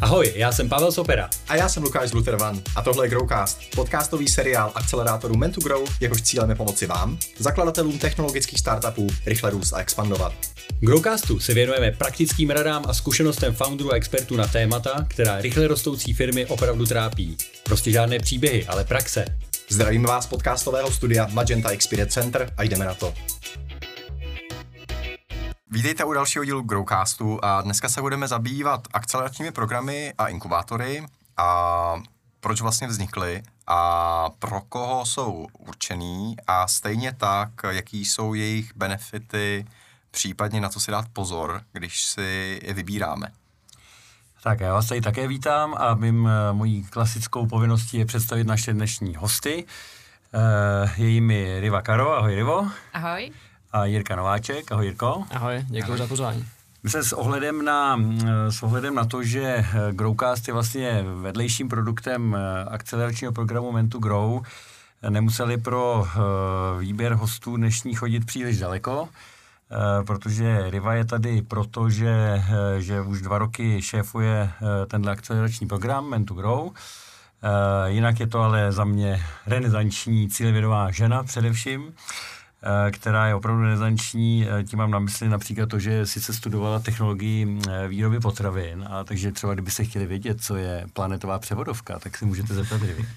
Ahoj, já jsem Pavel Sopera. A já jsem Lukáš Zlutervan a tohle je Growcast, podcastový seriál akcelerátoru Men to Grow, jehož cílem je pomoci vám, zakladatelům technologických startupů, rychle růst a expandovat. Growcastu se věnujeme praktickým radám a zkušenostem founderů a expertů na témata, která rychle rostoucí firmy opravdu trápí. Prostě žádné příběhy, ale praxe. Zdravím vás z podcastového studia Magenta Experience Center a jdeme na to. Vítejte u dalšího dílu Growcastu a dneska se budeme zabývat akceleračními programy a inkubátory a proč vlastně vznikly a pro koho jsou určený a stejně tak, jaký jsou jejich benefity, případně na co si dát pozor, když si je vybíráme. Tak já vás tady také vítám a mým, mojí klasickou povinností je představit naše dnešní hosty. Je jimi Riva Karo, ahoj Rivo. Ahoj a Jirka Nováček. Ahoj Jirko. Ahoj, děkuji za pozvání. My se s ohledem, na, s ohledem na to, že Growcast je vlastně vedlejším produktem akceleračního programu Men Grow, nemuseli pro výběr hostů dnešní chodit příliš daleko, protože Riva je tady proto, že, že už dva roky šéfuje tenhle akcelerační program Men Grow. Jinak je to ale za mě renesanční cílevědomá žena především. Eh, která je opravdu nezanční. Eh, tím mám na mysli například to, že sice studovala technologii eh, výroby potravin, a takže třeba kdybyste chtěli vědět, co je planetová převodovka, tak si můžete zeptat vy.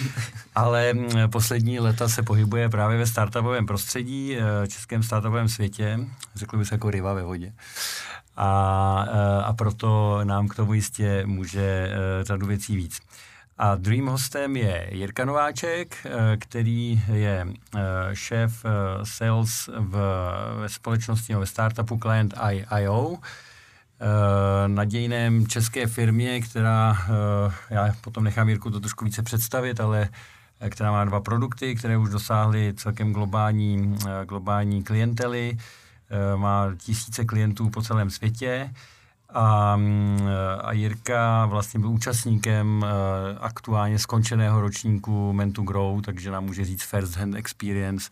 Ale mm, poslední leta se pohybuje právě ve startupovém prostředí, českém startupovém světě, řekl bych jako ryba ve vodě. A, a proto nám k tomu jistě může řadu věcí víc. A druhým hostem je Jirka Nováček, eh, který je eh, šéf eh, sales v, společnosti ve startupu Client IO, nadějném české firmě, která, já potom nechám Jirku to trošku více představit, ale která má dva produkty, které už dosáhly celkem globální, globální klientely, má tisíce klientů po celém světě a, a Jirka vlastně byl účastníkem eh, aktuálně skončeného ročníku Mentu Grow, takže nám může říct first hand experience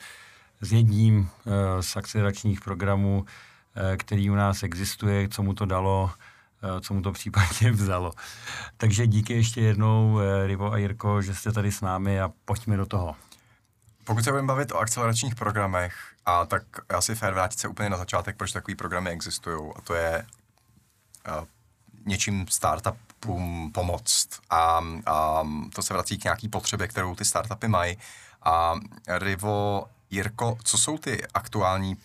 s jedním eh, z akceleračních programů, eh, který u nás existuje, co mu to dalo, co mu to případně vzalo. Takže díky ještě jednou, Rivo a Jirko, že jste tady s námi a pojďme do toho. Pokud se budeme bavit o akceleračních programech, a tak asi fér vrátit se úplně na začátek, proč takové programy existují. A to je něčím startupům pomoct. A, a to se vrací k nějaký potřebě, kterou ty startupy mají. A Rivo, Jirko, co jsou ty aktuální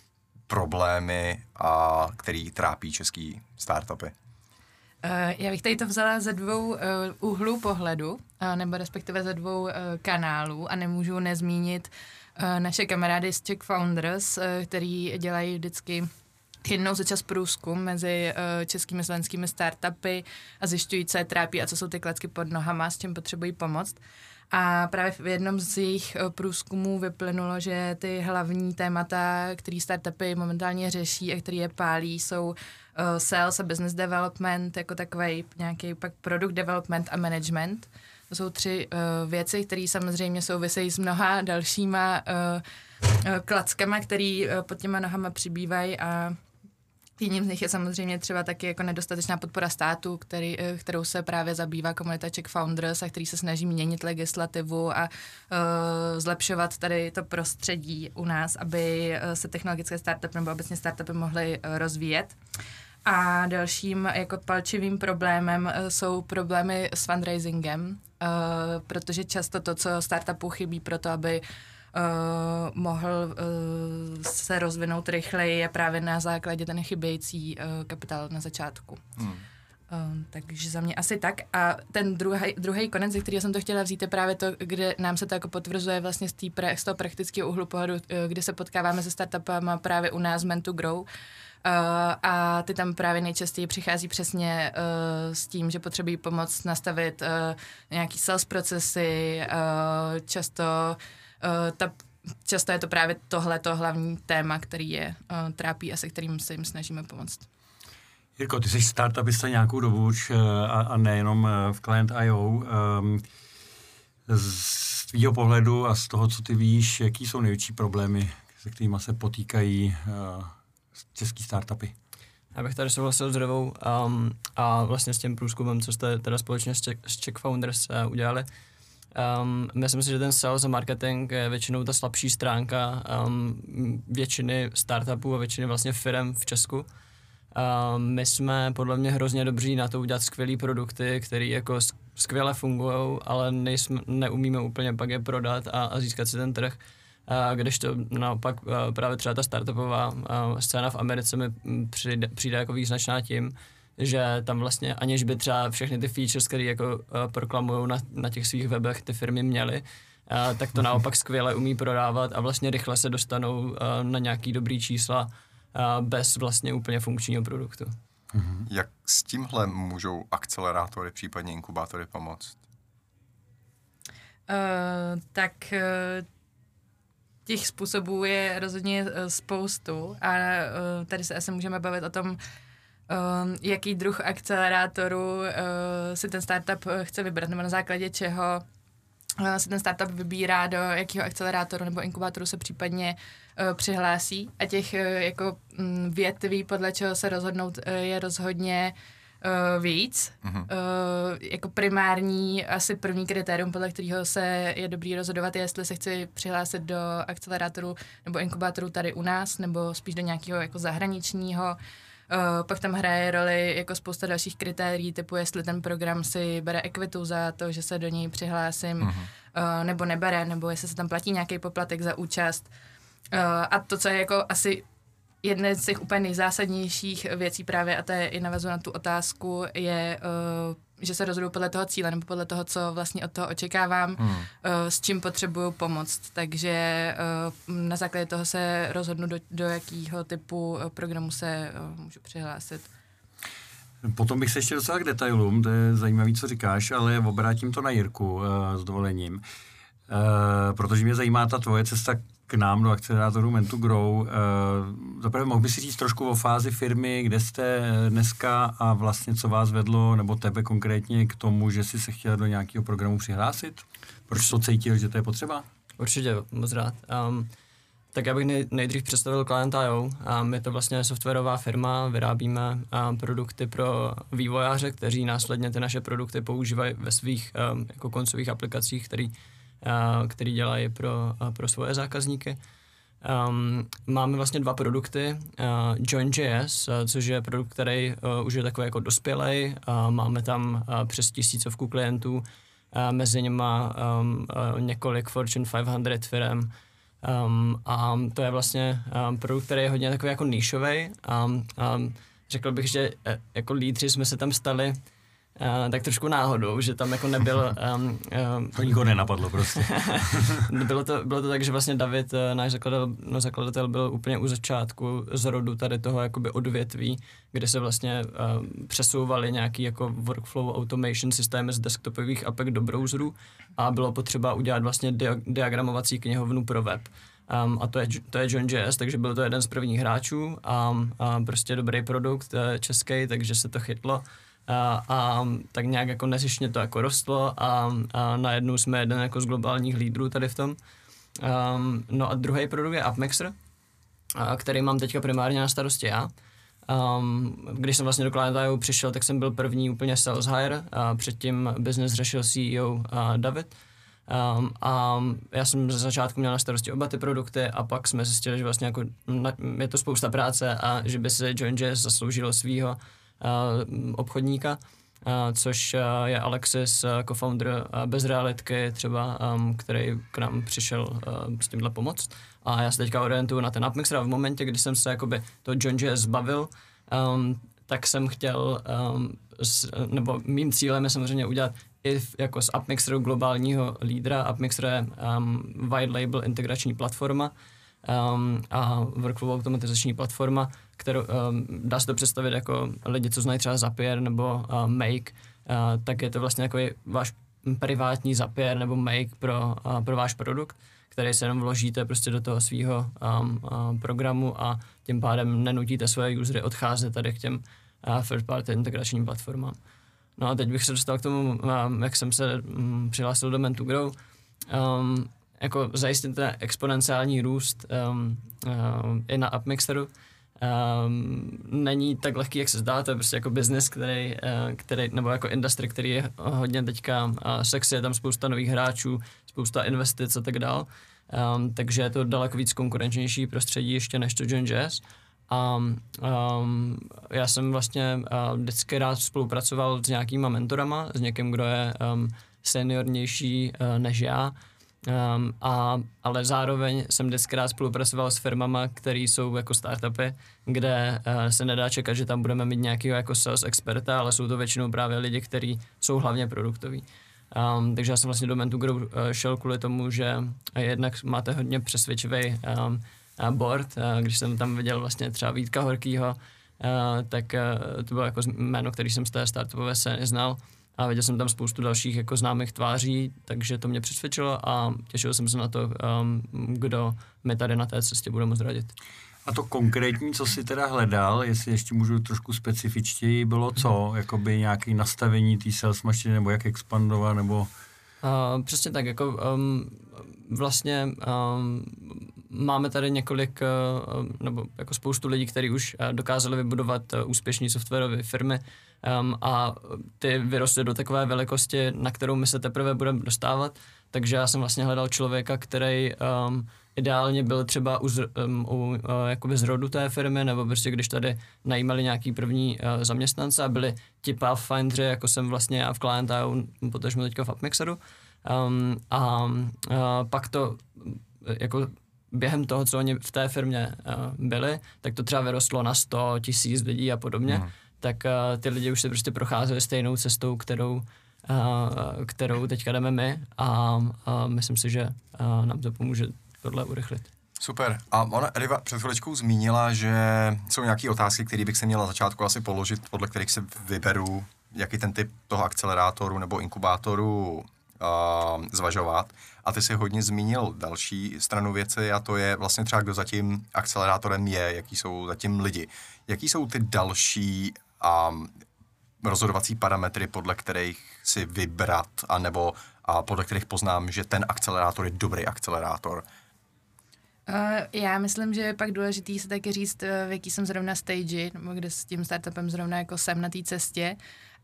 problémy, a, který trápí český startupy? Eh, já bych tady to vzala ze dvou uh, úhlů pohledu, uh, nebo respektive ze dvou kanálů a nemůžu nezmínit naše kamarády z Czech Founders, který dělají vždycky jednou za čas průzkum mezi uh, českými a slovenskými startupy a zjišťují, co je trápí a co jsou ty klacky pod nohama, s čím potřebují pomoct. A právě v jednom z jejich uh, průzkumů vyplynulo, že ty hlavní témata, které startupy momentálně řeší a které je pálí, jsou uh, sales a business development, jako takový nějaký pak product development a management. To jsou tři uh, věci, které samozřejmě souvisejí s mnoha dalšíma uh, klackama, které uh, pod těma nohama přibývají a Jedním z nich je samozřejmě třeba taky jako nedostatečná podpora státu, který, eh, kterou se právě zabývá komunita Czech Founders a který se snaží měnit legislativu a uh, zlepšovat tady to prostředí u nás, aby uh, se technologické startupy nebo obecně startupy mohly uh, rozvíjet. A dalším jako palčivým problémem jsou problémy s fundraisingem, uh, protože často to, co startupu chybí pro to, aby uh, uh, mohl uh, se rozvinout rychleji je právě na základě ten chybějící uh, kapitál na začátku. Hmm. Uh, takže za mě asi tak. A ten druhý konec, ze kterého jsem to chtěla vzít, je právě to, kde nám se to jako potvrzuje vlastně z, pra, z toho praktického úhlu pohledu, kde se potkáváme se startupama právě u nás Men to Grow. Uh, a ty tam právě nejčastěji přichází přesně uh, s tím, že potřebují pomoc nastavit uh, nějaký sales procesy, uh, často uh, ta, často je to právě tohle to hlavní téma, který je uh, trápí a se kterým se jim snažíme pomoct. Jirko, ty jsi startupista nějakou dobu už uh, a, a nejenom uh, v Client.io. Um, z tvýho pohledu a z toho, co ty víš, jaký jsou největší problémy, se kterými se potýkají uh, český startupy? Já bych tady souhlasil s Revou um, a vlastně s tím průzkumem, co jste teda společně s Czech, s Czech Founders uh, udělali. Um, myslím si, že ten sales a marketing je většinou ta slabší stránka um, většiny startupů a většiny vlastně firm v Česku. Um, my jsme podle mě hrozně dobří na to udělat skvělé produkty, které jako skvěle fungují, ale nejsme, neumíme úplně pak je prodat a, a získat si ten trh. A když to naopak právě třeba ta startupová scéna v Americe mi přijde, přijde jako význačná tím, že tam vlastně aniž by třeba všechny ty features, které jako uh, proklamují na, na těch svých webech ty firmy měly, uh, tak to naopak skvěle umí prodávat a vlastně rychle se dostanou uh, na nějaký dobrý čísla uh, bez vlastně úplně funkčního produktu. Mm-hmm. Jak s tímhle můžou akcelerátory, případně inkubátory pomoct? Uh, tak uh, těch způsobů je rozhodně spoustu a uh, tady se asi můžeme bavit o tom, um, jaký druh akcelerátoru uh, si ten startup chce vybrat, nebo na základě čeho uh, si ten startup vybírá, do jakého akcelerátoru nebo inkubátoru se případně uh, přihlásí. A těch uh, jako um, větví, podle čeho se rozhodnout, uh, je rozhodně uh, víc. Uh-huh. Uh, jako primární, asi první kritérium, podle kterého se je dobrý rozhodovat, je, jestli se chci přihlásit do akcelerátoru nebo inkubátoru tady u nás, nebo spíš do nějakého jako zahraničního. Uh, pak tam hraje roli jako spousta dalších kritérií, typu jestli ten program si bere ekvitu za to, že se do něj přihlásím, uh-huh. uh, nebo nebere, nebo jestli se tam platí nějaký poplatek za účast. Uh, a to, co je jako asi jedna z těch úplně nejzásadnějších věcí právě, a to je i navazu na tu otázku, je, uh, že se rozhoduju podle toho cíle nebo podle toho, co vlastně od toho očekávám, hmm. uh, s čím potřebuju pomoct. Takže uh, na základě toho se rozhodnu, do, do jakého typu programu se můžu přihlásit. Potom bych se ještě dostal k detailům, to je zajímavé, co říkáš, ale obrátím to na Jirku s dovolením. Uh, protože mě zajímá ta tvoje cesta nám do akcelerátoru Mentu Grow. Uh, zaprvé mohl by si říct trošku o fázi firmy, kde jste dneska a vlastně co vás vedlo, nebo tebe konkrétně k tomu, že jsi se chtěl do nějakého programu přihlásit? Proč to cítil, že to je potřeba? Určitě, moc rád. Um, tak já bych nej, nejdřív představil Client.io. Um, je to vlastně softwarová firma, vyrábíme um, produkty pro vývojáře, kteří následně ty naše produkty používají ve svých um, jako koncových aplikacích, který který dělají pro, pro svoje zákazníky. Um, máme vlastně dva produkty. Uh, Join.js, uh, což je produkt, který uh, už je takový jako dospělej. Uh, máme tam uh, přes tisícovku klientů, uh, mezi nimi um, uh, několik Fortune 500 firm. Um, a to je vlastně um, produkt, který je hodně takový jako níšový. Um, um, řekl bych, že uh, jako lídři jsme se tam stali Uh, tak trošku náhodou, že tam jako nebyl... Um, um, to nikoho nenapadlo prostě. bylo, to, bylo to tak, že vlastně David, uh, náš zakladatel, no, zakladatel, byl úplně u začátku z rodu tady toho jakoby odvětví, kde se vlastně uh, přesouvaly nějaký jako workflow automation systémy z desktopových apek do browserů a bylo potřeba udělat vlastně dia- diagramovací knihovnu pro web. Um, a to je, to je John.js, takže byl to jeden z prvních hráčů a, a prostě dobrý produkt český, takže se to chytlo a, a tak nějak jako nezišně to jako rostlo a, a najednou jsme jeden jako z globálních lídrů tady v tom. Um, no a druhý produkt je AppMixer, který mám teďka primárně na starosti já. Um, když jsem vlastně do Client.io přišel, tak jsem byl první úplně sales hire, a předtím business řešil CEO a David. Um, a já jsem ze začátku měl na starosti oba ty produkty a pak jsme zjistili, že vlastně jako na, je to spousta práce a že by se Join.js zasloužilo svýho obchodníka, eh, což eh, je Alexis, co-founder bez realitky třeba, který k nám přišel s tímhle pomoct. A já se teďka orientuju na ten Upmixer a v momentě, kdy jsem se jakoby to John zbavil, um, tak jsem chtěl, nebo mým cílem je samozřejmě udělat i jako z Upmixeru globálního lídra. Upmixer je um, wide label integrační platforma um, a workflow automatizační platforma, kterou um, dá se to představit jako lidi, co znají třeba Zapier nebo uh, Make, uh, tak je to vlastně jako váš privátní Zapier nebo Make pro, uh, pro váš produkt, který se jenom vložíte prostě do toho svého um, uh, programu a tím pádem nenutíte své usery odcházet tady k těm uh, third party integračním platformám. No a teď bych se dostal k tomu, um, jak jsem se um, přihlásil do Mentu Grow. Um, jako zajistit ten exponenciální růst um, um, i na Upmixeru um, není tak lehký, jak se zdá, to je prostě jako business, který, uh, který nebo jako industry, který je hodně teďka uh, sexy, je tam spousta nových hráčů, spousta investic a tak dál. Um, takže je to daleko víc konkurenčnější prostředí ještě než to John Jazz. A um, já jsem vlastně uh, vždycky rád spolupracoval s nějakýma mentorama, s někým, kdo je um, seniornější uh, než já, um, a, ale zároveň jsem rád spolupracoval s firmama, které jsou jako startupy, kde uh, se nedá čekat, že tam budeme mít nějakého jako sales experta, ale jsou to většinou právě lidi, kteří jsou hlavně produktoví. Um, takže já jsem vlastně do Mentu Grow uh, šel kvůli tomu, že jednak máte hodně přesvědčivý um, board, uh, když jsem tam viděl vlastně třeba Vítka Horkýho, uh, tak uh, to bylo jako jméno, který jsem z té startupové scény znal a viděl jsem tam spoustu dalších jako známých tváří, takže to mě přesvědčilo a těšil jsem se na to, um, kdo mi tady na té cestě bude moct radit. A to konkrétní, co si teda hledal, jestli ještě můžu trošku specifičtěji, bylo co? Mhm. Jakoby nějaké nastavení té sales mašiny, nebo jak expandovat, nebo... Uh, přesně tak, jako um, vlastně um, máme tady několik, uh, nebo jako spoustu lidí, kteří už uh, dokázali vybudovat uh, úspěšné softwarové firmy um, a ty vyrostly do takové velikosti, na kterou my se teprve budeme dostávat, takže já jsem vlastně hledal člověka, který um, ideálně byl třeba u, um, u uh, jakoby zrodu té firmy, nebo prostě když tady najímali nějaký první uh, zaměstnance a byli ti pathfindři, jako jsem vlastně já v Client potažmo teďka v Upmixeru. Um, a uh, pak to jako během toho, co oni v té firmě uh, byli, tak to třeba vyrostlo na 100 tisíc lidí a podobně, mm. tak uh, ty lidi už se prostě procházeli stejnou cestou, kterou, uh, kterou teďka jdeme my a uh, myslím si, že uh, nám to pomůže tohle urychlit. Super. A ona, Ediva, před chviličkou zmínila, že jsou nějaké otázky, které bych se měla na začátku asi položit, podle kterých se vyberu, jaký ten typ toho akcelerátoru nebo inkubátoru uh, zvažovat. A ty si hodně zmínil další stranu věci a to je vlastně třeba, kdo zatím akcelerátorem je, jaký jsou zatím lidi. Jaký jsou ty další um, rozhodovací parametry, podle kterých si vybrat, anebo a podle kterých poznám, že ten akcelerátor je dobrý akcelerátor? Uh, já myslím, že je pak důležitý se taky říct, v jaký jsem zrovna stage, nebo kde s tím startupem zrovna jako jsem na té cestě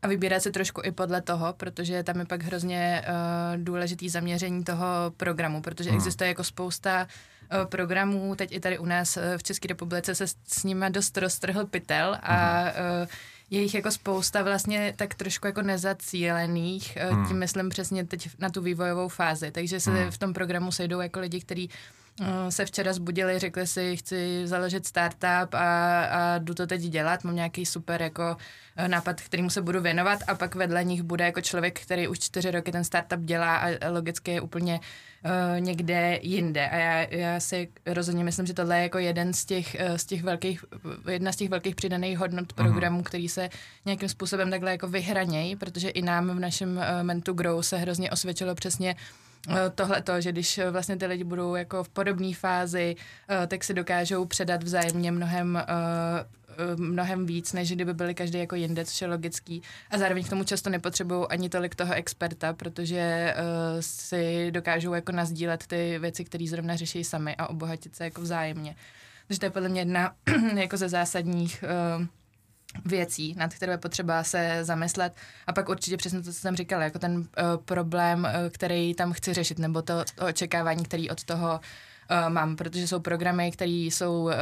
a vybírat se trošku i podle toho, protože tam je pak hrozně uh, důležitý zaměření toho programu, protože hmm. existuje jako spousta uh, programů, teď i tady u nás uh, v České republice se s, s nimi dost roztrhl pytel a uh, je jich jako spousta vlastně tak trošku jako nezacílených, hmm. tím myslím přesně teď na tu vývojovou fázi, takže se hmm. v tom programu sejdou jako lidi, kteří Eh, se včera zbudili, řekli si, chci založit startup a, a jdu to teď dělat, mám nějaký super jako eh, nápad, kterýmu se budu věnovat a pak vedle nich bude jako člověk, který už čtyři roky ten startup dělá a logicky je úplně uh, někde jinde. A já, já si rozhodně myslím, že tohle je jako jeden z těch, uh, z těch velkých, jedna z těch velkých přidaných hodnot mhm. programů, uh-huh. který se nějakým způsobem takhle jako vyhranějí, protože i nám v našem uh, Mentu Grow se hrozně osvědčilo přesně Eh, tohle to, že když eh, vlastně ty lidi budou jako v podobné fázi, eh, tak si dokážou předat vzájemně mnohem mnohem víc, než kdyby byli každý jako jinde, což je logický. A zároveň k tomu často nepotřebují ani tolik toho experta, protože uh, si dokážou jako nazdílet ty věci, které zrovna řeší sami a obohatit se jako vzájemně. Takže to je podle mě jedna jako ze zásadních uh, věcí, nad které je potřeba se zamyslet. A pak určitě přesně to, co jsem říkala, jako ten uh, problém, uh, který tam chci řešit, nebo to, to očekávání, který od toho uh, mám, protože jsou programy, které jsou uh,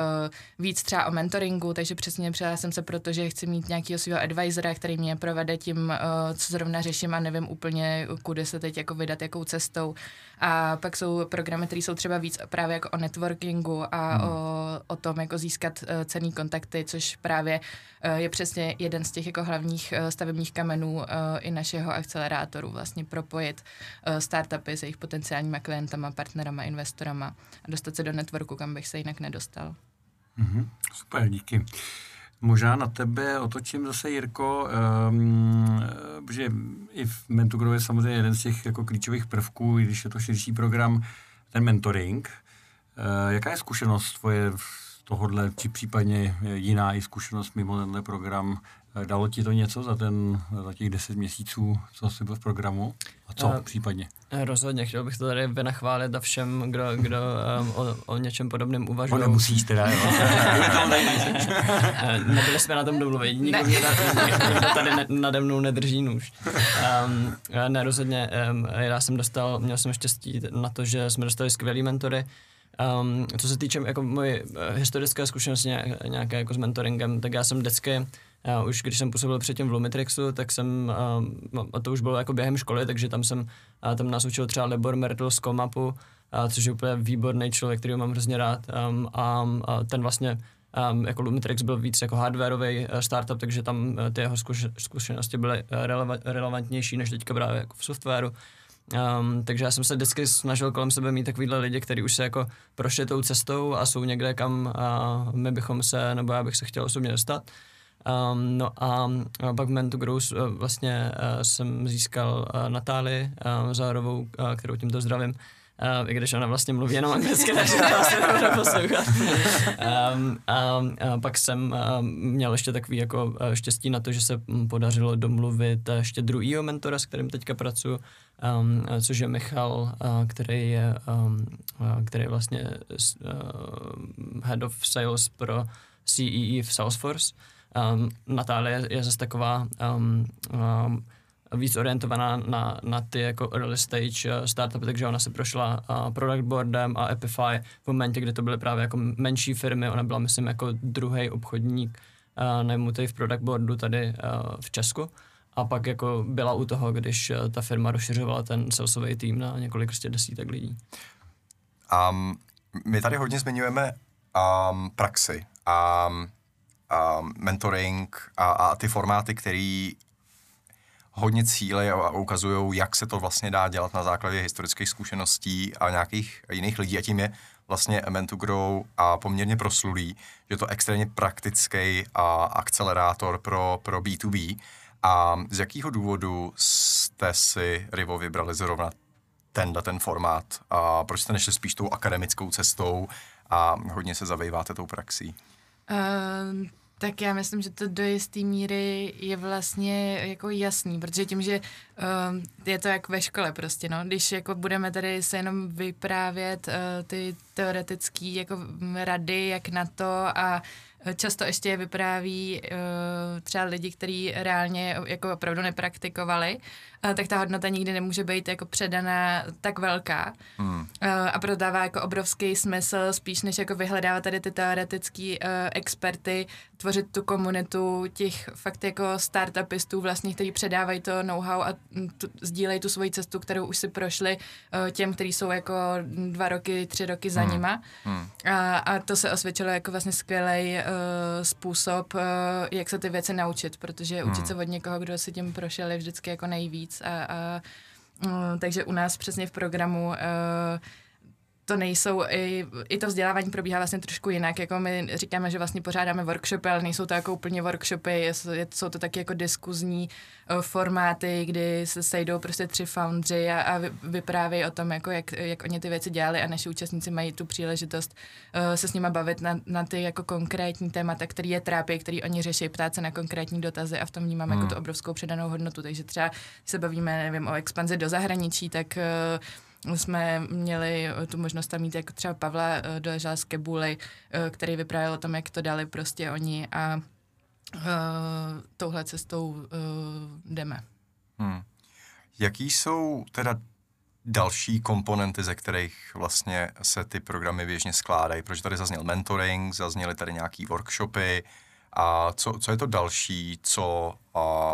víc třeba o mentoringu, takže přesně přijala jsem se proto, že chci mít nějakého svého advisora, který mě provede tím, uh, co zrovna řeším a nevím úplně, kudy se teď jako vydat, jakou cestou. A pak jsou programy, které jsou třeba víc právě jako o networkingu a hmm. o, o tom, jako získat uh, cený kontakty, což právě uh, je přesně jeden z těch jako hlavních uh, stavebních kamenů uh, i našeho akcelerátoru, vlastně propojit uh, startupy s jejich potenciálníma klientama, partnerama, investorama a dostat se do networku, kam bych se jinak nedostal. Mm-hmm. Super, díky. Možná na tebe otočím zase, Jirko, um, že i v Mentogrow je samozřejmě jeden z těch jako klíčových prvků, i když je to širší program, ten mentoring. Uh, jaká je zkušenost tvoje tohodle, či případně jiná i zkušenost mimo tenhle program Dalo ti to něco za, ten, za těch deset měsíců, co jsi byl v programu? A co a, případně? Rozhodně, chtěl bych to tady vynachválit a všem, kdo, kdo um, o, o něčem podobným uvažuje. No nemusíš teda, jo. Nebyli jsme na tom domluveni, nikdo, ne. nikdo tady ne, nade mnou nedrží nůž. Um, ne, rozhodně, um, já jsem dostal, měl jsem štěstí na to, že jsme dostali skvělý mentory, Um, co se týče jako moje uh, historické zkušenosti nějaké jako s mentoringem, tak já jsem vždycky já už když jsem působil předtím v Lumitrixu, tak jsem, a, a to už bylo jako během školy, takže tam jsem, a tam nás učil třeba Lebor Mertl z Komapu, a, což je úplně výborný člověk, který mám hrozně rád. A, a ten vlastně Um, jako Lumitrix byl víc jako hardwareový uh, startup, takže tam uh, ty jeho zkuš, zkušenosti byly uh, releva, relevantnější než teďka právě jako v softwaru. Um, takže já jsem se vždycky snažil kolem sebe mít takovýhle lidi, kteří už se jako prošli tou cestou a jsou někde, kam uh, my bychom se, nebo já bych se chtěl osobně dostat. Um, no a, pak v Mentu Growth uh, vlastně uh, jsem získal uh, Natáli uh, Zárovou, uh, kterou tímto zdravím, Uh, i když ona vlastně mluví jenom anglicky, takže to asi nebudu poslouchat. um, a, a pak jsem uh, měl ještě takový jako štěstí na to, že se podařilo domluvit ještě druhýho mentora, s kterým teďka pracuji, um, což je Michal, uh, který je um, který je vlastně uh, head of sales pro CEE v Salesforce. Um, Natálie je zase taková um, um, víc orientovaná na, na ty jako early stage uh, startupy, takže ona se prošla uh, product boardem a Epify v momentě, kdy to byly právě jako menší firmy, ona byla myslím jako druhý obchodník uh, najmutý v product boardu tady uh, v Česku a pak jako byla u toho, když uh, ta firma rozšiřovala ten salesový tým na několik prostě desítek lidí. Um, my tady hodně zmiňujeme um, praxi. Um, a mentoring a, a ty formáty, které hodně cíle a ukazují, jak se to vlastně dá dělat na základě historických zkušeností a nějakých jiných lidí a tím je vlastně Amen to Grow a poměrně proslulý, že je to extrémně praktický a akcelerátor pro, pro B2B. A z jakého důvodu jste si, Rivo, vybrali zrovna tenhle ten formát? A proč jste nešli spíš tou akademickou cestou a hodně se zabýváte tou praxí? Uh, tak já myslím, že to do jisté míry je vlastně jako jasný, protože tím, že uh, je to jak ve škole prostě, no, když jako budeme tady se jenom vyprávět uh, ty teoretické jako rady, jak na to a Často ještě je vypráví uh, třeba lidi, kteří reálně jako opravdu nepraktikovali, uh, tak ta hodnota nikdy nemůže být jako předaná tak velká. Uh, a prodává jako obrovský smysl, spíš než jako vyhledávat tady ty teoretický uh, experty, tvořit tu komunitu těch fakt jako startupistů vlastně, kteří předávají to know-how a tu, sdílejí tu svoji cestu, kterou už si prošli uh, těm, kteří jsou jako dva roky, tři roky za hmm. nima. Hmm. A, a to se osvědčilo jako vlastně skvělej uh, způsob, uh, jak se ty věci naučit, protože hmm. učit se od někoho, kdo si tím prošel, je vždycky jako nejvíc. A, a, uh, takže u nás přesně v programu uh, to nejsou, i, i to vzdělávání probíhá vlastně trošku jinak, jako my říkáme, že vlastně pořádáme workshopy, ale nejsou to jako úplně workshopy, jsou to taky jako diskuzní uh, formáty, kdy se sejdou prostě tři foundři a, a vyprávějí o tom, jako jak, jak oni ty věci dělali a naši účastníci mají tu příležitost uh, se s nima bavit na, na ty jako konkrétní témata, který je trápí, který oni řeší, ptát se na konkrétní dotazy a v tom vnímám jako hmm. jako tu obrovskou předanou hodnotu, takže třeba, se bavíme, nevím, o expanzi do zahraničí, tak uh, jsme měli eh, tu možnost tam mít jako třeba Pavla eh, do z Kebuly, eh, který vyprávěl o tom, jak to dali prostě oni a uh, touhle cestou jdeme. Hmm. Jaký jsou teda další komponenty, ze kterých vlastně se ty programy běžně skládají? Protože tady zazněl mentoring, zazněly tady nějaký workshopy a co, co je to další, co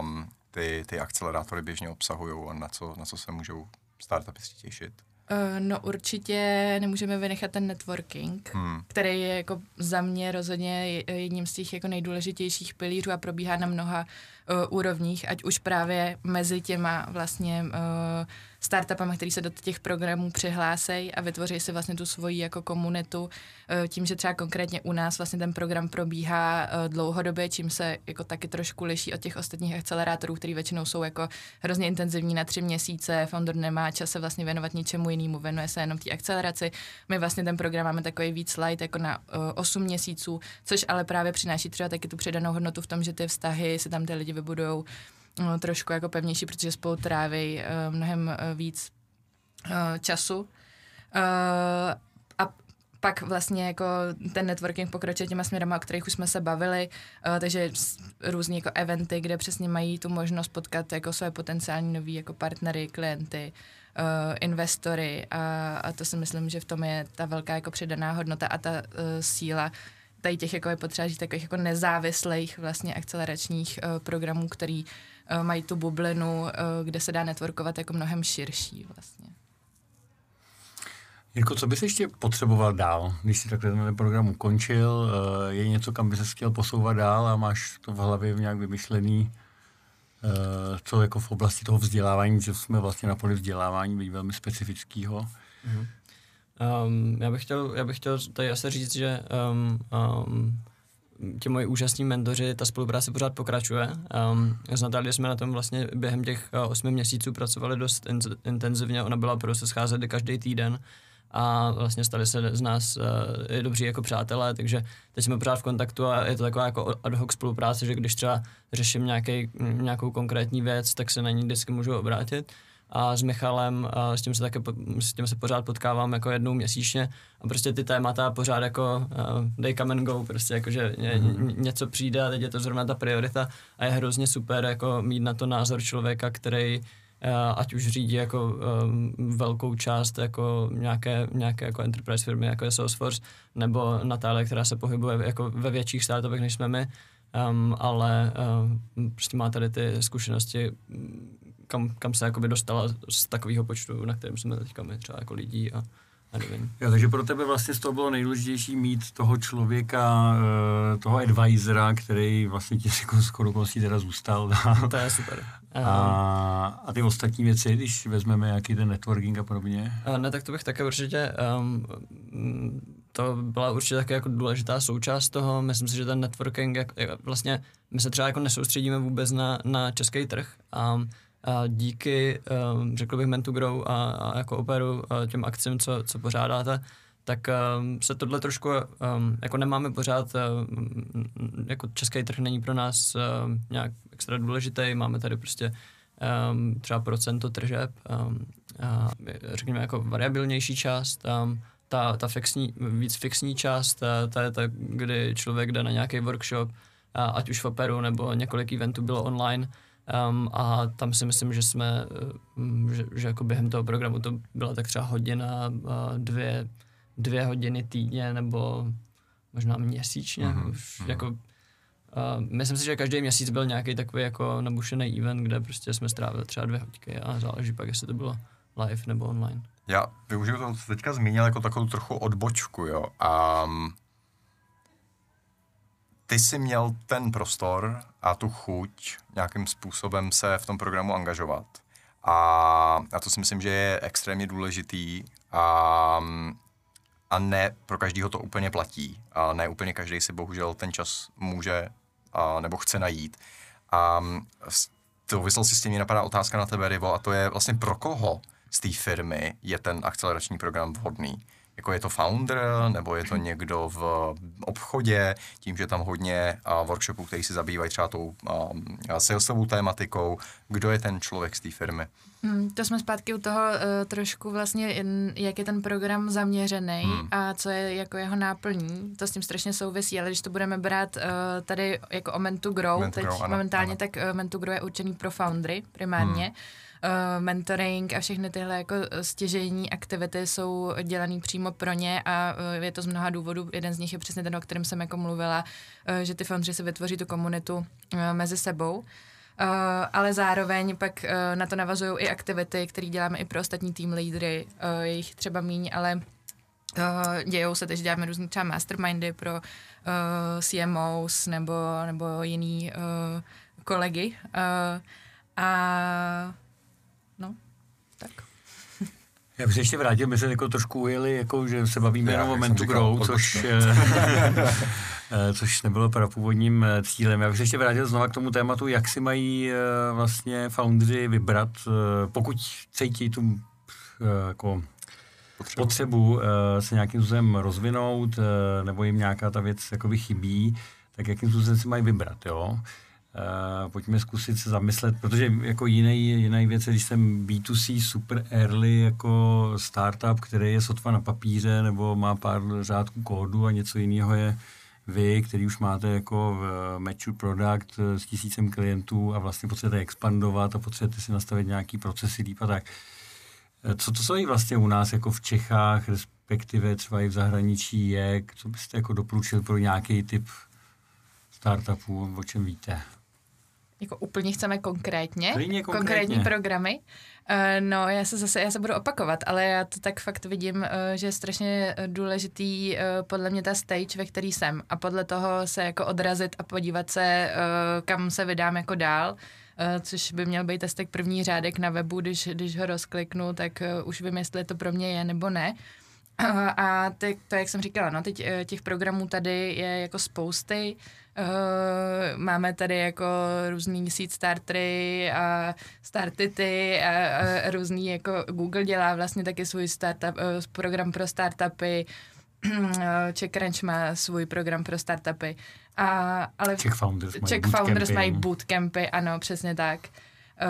um, ty, ty akcelerátory běžně obsahují a na co, na co se můžou startupisti těšit? Uh, no určitě nemůžeme vynechat ten networking, hmm. který je jako za mě rozhodně jedním z těch jako nejdůležitějších pilířů a probíhá na mnoha uh, úrovních, ať už právě mezi těma vlastně uh, startupama, který se do těch programů přihlásejí a vytvoří si vlastně tu svoji jako komunitu eh, tím, že třeba konkrétně u nás vlastně ten program probíhá eh, dlouhodobě, čím se jako taky trošku liší od těch ostatních akcelerátorů, který většinou jsou jako hrozně intenzivní na tři měsíce, founder nemá čas se vlastně věnovat ničemu jinému, věnuje se jenom té akceleraci. My vlastně ten program máme takový víc light jako na uh, 8 měsíců, což ale právě přináší třeba taky tu přidanou hodnotu v tom, že ty vztahy si tam ty lidi vybudou no, trošku jako pevnější, protože spolu tráví uh, mnohem uh, víc uh, času. Uh, a pak vlastně jako ten networking pokračuje těma směrama, o kterých už jsme se bavili, uh, takže různý jako eventy, kde přesně mají tu možnost potkat jako své potenciální nový jako partnery, klienty, uh, investory a, a to si myslím, že v tom je ta velká jako přidaná hodnota a ta uh, síla tady těch jako je potřeba říct takových jako nezávislých vlastně akceleračních uh, programů, který uh, mají tu bublinu, uh, kde se dá networkovat jako mnohem širší vlastně. Jirko, co bys ještě potřeboval dál, když jsi takhle ten program ukončil? Je něco, kam bys se chtěl posouvat dál a máš to v hlavě nějak vymyšlený, co jako v oblasti toho vzdělávání, že jsme vlastně na poli vzdělávání, být velmi specifického? Mm-hmm. Um, já, bych chtěl, já bych chtěl tady asi říct, že um, um, ti moji úžasní mentoři, ta spolupráce pořád pokračuje. Um, s Natálií jsme na tom vlastně během těch uh, osmi měsíců pracovali dost in, intenzivně, ona byla prostě scházet každý týden a vlastně stali se z nás uh, i dobří jako přátelé, takže teď jsme pořád v kontaktu a je to taková jako ad hoc spolupráce, že když třeba řeším nějaký, nějakou konkrétní věc, tak se na ní vždycky můžu obrátit a s Michalem, a s tím se také s tím se pořád potkávám jako jednou měsíčně. A prostě ty témata pořád jako uh, dej come and go, prostě jako, že ně, mm-hmm. něco přijde a teď je to zrovna ta priorita. A je hrozně super jako mít na to názor člověka, který uh, ať už řídí jako um, velkou část jako nějaké, nějaké jako enterprise firmy, jako je Salesforce, nebo Natália, která se pohybuje jako ve větších startupech, než jsme my, um, ale um, prostě má tady ty zkušenosti kam, kam se jakoby dostala z takového počtu, na kterém jsme teďka my třeba jako lidí a, a nevím. Jo, takže pro tebe vlastně z toho bylo nejdůležitější mít toho člověka, eh, toho advisora, který vlastně ti jako skoro okolností teda zůstal. To je super. A, a ty ostatní věci, když vezmeme nějaký ten networking a podobně? A ne, tak to bych také určitě, um, to byla určitě také jako důležitá součást toho. Myslím si, že ten networking, jak, jak vlastně my se třeba jako nesoustředíme vůbec na, na český trh. Um, a díky, um, řekl bych, Mentu Grow a, a jako operu a těm akcím, co, co pořádáte, tak um, se tohle trošku, um, jako nemáme pořád, um, jako český trh není pro nás um, nějak extra důležitý, máme tady prostě um, třeba procento tržeb, um, a řekněme jako variabilnější část, um, ta, ta fixní, víc fixní část, ta, ta je ta, kdy člověk jde na nějaký workshop, a ať už v operu nebo několik eventů bylo online, Um, a tam si myslím, že jsme, um, že, že jako během toho programu to byla tak třeba hodina, uh, dvě, dvě hodiny týdně nebo možná měsíčně. Uh-huh. Už, uh-huh. jako, uh, myslím si, že každý měsíc byl nějaký takový jako nabušený event, kde prostě jsme strávili třeba dvě hodiny a záleží pak, jestli to bylo live nebo online. Já využiju to, co teďka zmínil, jako takovou trochu odbočku, jo. Um, ty jsi měl ten prostor a tu chuť nějakým způsobem se v tom programu angažovat. A, a to si myslím, že je extrémně důležitý a, a ne pro každýho to úplně platí. A ne úplně každý si bohužel ten čas může a, nebo chce najít. A to si s tím mě napadá otázka na tebe, Rivo, a to je vlastně pro koho z té firmy je ten akcelerační program vhodný jako je to founder, nebo je to někdo v obchodě, tím, že tam hodně uh, workshopů, který se zabývají třeba tou uh, salesovou tématikou, kdo je ten člověk z té firmy. Hmm, to jsme zpátky u toho uh, trošku vlastně, jak je ten program zaměřený hmm. a co je jako jeho náplní. To s tím strašně souvisí, ale když to budeme brát uh, tady jako o Mentu Grow, Mentu teď grow, ano, momentálně, ano. tak uh, Mentu Grow je určený pro foundry primárně. Hmm uh, mentoring a všechny tyhle jako eh, stěžení aktivity jsou dělané přímo pro ně a uh, je to z mnoha důvodů. Jeden z nich je přesně ten, o kterém jsem jako mluvila, uh, že ty foundři si vytvoří tu komunitu uh, mezi sebou. Uh, ale zároveň pak uh, na to navazují i aktivity, které děláme i pro ostatní tým lídry, uh, jejich třeba míň, ale uh, dějou se, takže děláme různé třeba mastermindy pro uh, CMOs nebo, nebo jiný uh, kolegy. Uh, a No, tak. Já bych se ještě vrátil, my se jako trošku ujeli, jako, že se bavíme jenom o Mentu Grow, což, eh, což nebylo původním eh, cílem. Já bych se ještě vrátil znova k tomu tématu, jak si mají eh, vlastně foundry vybrat, pokud cítí tu jako potřebu, potřebu se nějakým způsobem rozvinout, nebo jim nějaká ta věc jakoby chybí, tak jakým způsobem si mají vybrat, jo? Uh, pojďme zkusit se zamyslet, protože jako jiný, jiný věc, když jsem B2C super early jako startup, který je sotva na papíře nebo má pár řádků kódu a něco jiného je vy, který už máte jako v mature product s tisícem klientů a vlastně potřebujete expandovat a potřebujete si nastavit nějaký procesy líp a tak. Eh, co to jsou vlastně u nás jako v Čechách, respektive třeba i v zahraničí je, co byste jako doporučil pro nějaký typ startupů, o čem víte? Jako úplně chceme konkrétně, konkrétně. konkrétní programy. Uh, no, já se zase, já se budu opakovat, ale já to tak fakt vidím, uh, že je strašně důležitý uh, podle mě ta stage, ve který jsem a podle toho se jako odrazit a podívat se, kam se vydám jako dál. Což by měl být testek první řádek na webu, když, když ho rozkliknu, tak už vím, jestli to pro mě je nebo ne. A teď, to, jak jsem říkala, no, teď uh, těch programů tady je jako spousty. Uh, máme tady jako různý seed startery a startity a, a různý jako Google dělá vlastně taky svůj startup, uh, program pro startupy, CheckRanch má svůj program pro startupy. A, ale Czech Founders mají Czech bootcampy. Founders mají bootcampy, ano, přesně tak. Uh,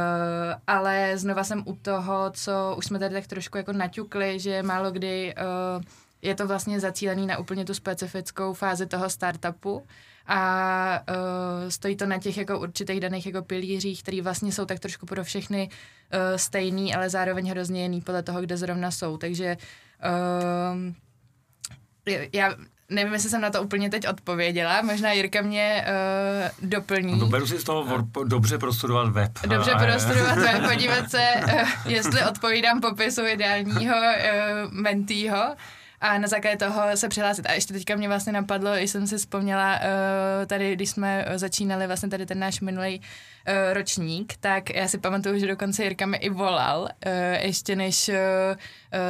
ale znova jsem u toho, co už jsme tady tak trošku jako naťukli, že málo kdy uh, je to vlastně zacílený na úplně tu specifickou fázi toho startupu a uh, stojí to na těch jako určitých daných jako pilířích, který vlastně jsou tak trošku pro všechny uh, stejný, ale zároveň hrozně jiný podle toho, kde zrovna jsou. Takže uh, já nevím, jestli jsem na to úplně teď odpověděla, možná Jirka mě uh, doplní. No, beru si z toho dobře prostudovat web. Dobře a, prostudovat web, podívat se, uh, jestli odpovídám popisu ideálního uh, mentýho a na základě toho se přihlásit. A ještě teďka mě vlastně napadlo, jsem si vzpomněla uh, tady, když jsme začínali vlastně tady ten náš minulý uh, ročník, tak já si pamatuju, že dokonce Jirka mi i volal, uh, ještě než uh,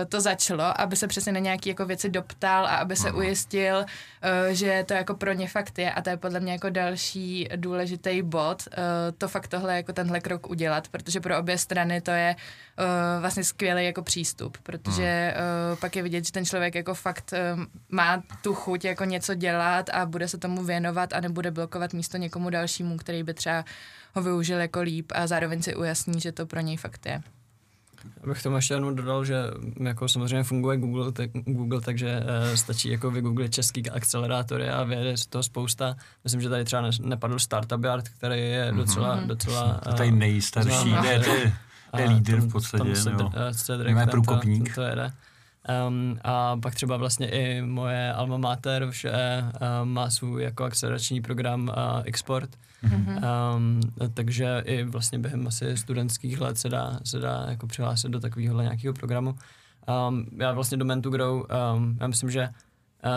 to začalo, aby se přesně na nějaké jako věci doptal a aby se Aha. ujistil, uh, že to jako pro ně fakt je a to je podle mě jako další důležitý bod, uh, to fakt tohle jako tenhle krok udělat, protože pro obě strany to je uh, vlastně skvělý jako přístup, protože uh, pak je vidět, že ten člověk jako fakt má tu chuť jako něco dělat a bude se tomu věnovat a nebude blokovat místo někomu dalšímu, který by třeba ho využil jako líp a zároveň si ujasní, že to pro něj fakt je. Abych tomu ještě jednou dodal, že jako samozřejmě funguje Google, tak, Google takže uh, stačí jako vygooglit český akcelerátory a vyjede z toho spousta. Myslím, že tady třeba ne, nepadl Startup Yard, který je mhm. docela... Mm-hmm. docela uh, tady nejstarší, ne, to je, to je líder v podstatě. Tam se, no. Cedric, průkopník. To, to jede. Um, a pak třeba vlastně i moje alma mater už je, um, má svůj jako akcelerační program uh, Export, mm-hmm. um, takže i vlastně během asi studentských let se dá, se dá jako přihlásit do takového nějakého programu. Um, já vlastně do Mentu Grow, um, já myslím, že uh,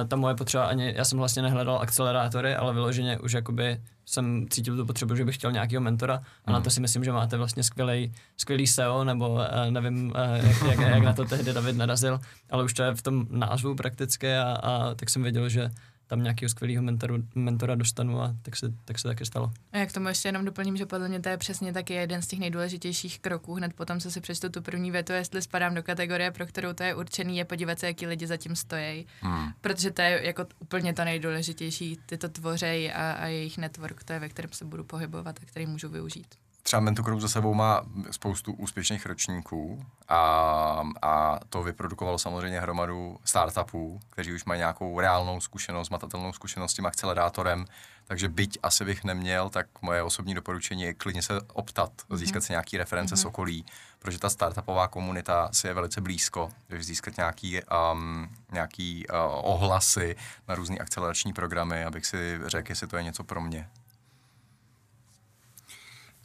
ta moje potřeba ani, já jsem vlastně nehledal akcelerátory, ale vyloženě už jakoby jsem cítil tu potřebu, že bych chtěl nějakého mentora a mm. na to mhm. si myslím, že máte vlastně skvělý, skvělý SEO, nebo uh, nevím, uh, jak, jak, jak, na to tehdy David narazil, ale už to je v tom názvu prakticky a, a tak jsem věděl, že tam nějakého skvělého mentoru, mentora dostanu a tak se, tak se taky stalo. A jak tomu ještě jenom doplním, že podle mě to je přesně taky jeden z těch nejdůležitějších kroků. Hned potom, co si přečtu tu první větu, jestli spadám do kategorie, pro kterou to je určený, je podívat se, jaký lidi zatím stojí. Hmm. Protože to je jako úplně to nejdůležitější. Ty to tvořejí a, a jejich network, to je, ve kterém se budu pohybovat a který můžu využít třeba Mentokrou za sebou má spoustu úspěšných ročníků a, a to vyprodukovalo samozřejmě hromadu startupů, kteří už mají nějakou reálnou zkušenost, matatelnou zkušenost s tím akcelerátorem, takže byť asi bych neměl, tak moje osobní doporučení je klidně se optat, mm-hmm. získat si nějaký reference mm-hmm. z okolí, protože ta startupová komunita si je velice blízko, takže získat nějaký, um, nějaký uh, ohlasy na různé akcelerační programy, abych si řekl, jestli to je něco pro mě.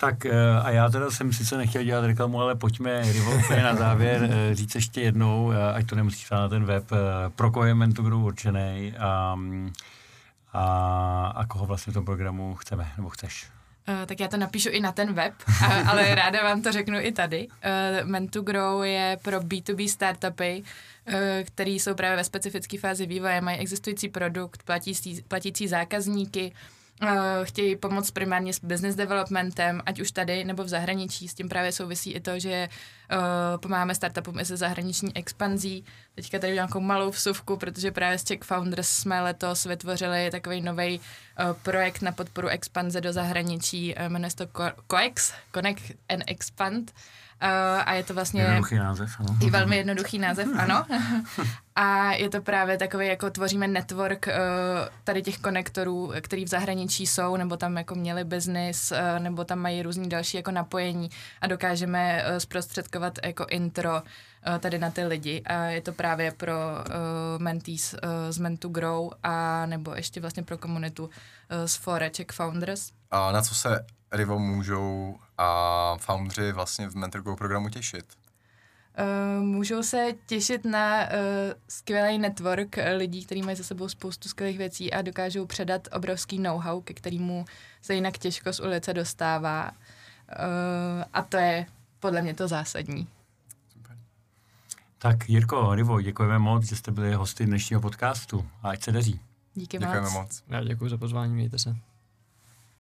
Tak eh, a já teda jsem sice nechtěl dělat reklamu, ale pojďme Rivo na závěr eh, říct ještě jednou, eh, ať to nemusí stát na ten web, pro koho je Mentogrow určený a, a, a koho vlastně v tom programu chceme, nebo chceš. Uh, tak já to napíšu i na ten web, ale ráda vám to řeknu i tady. Uh, to Grow je pro B2B startupy, uh, který jsou právě ve specifické fázi vývoje, mají existující produkt, platící, platící zákazníky, uh, chtějí pomoct primárně s business developmentem, ať už tady nebo v zahraničí. S tím právě souvisí i to, že pomáháme startupům i se zahraniční expanzí. Teďka tady nějakou malou vsuvku, protože právě s Czech Founders jsme letos vytvořili takový nový uh, projekt na podporu expanze do zahraničí, uh, jmenuje se to COEX, Connect and Expand. Uh, a je to vlastně... Jednoduchý název, ano. I velmi jednoduchý název, ano. A je to právě takový, jako tvoříme network uh, tady těch konektorů, který v zahraničí jsou, nebo tam jako měli biznis, uh, nebo tam mají různý další jako napojení a dokážeme uh, zprostředkovat jako intro uh, tady na ty lidi. A je to právě pro uh, mentees uh, z Mentu Grow a nebo ještě vlastně pro komunitu uh, z Fore Czech Founders. A na co se Rivo můžou a foundři vlastně v Mentor Go programu těšit? Uh, můžou se těšit na uh, skvělý network lidí, kteří mají za sebou spoustu skvělých věcí a dokážou předat obrovský know-how, ke kterému se jinak těžko z ulice dostává. Uh, a to je podle mě to zásadní. Super. Tak Jirko, Rivo, děkujeme moc, že jste byli hosty dnešního podcastu a ať se daří. Díky Děkujeme moc. moc. Já děkuji za pozvání, mějte se.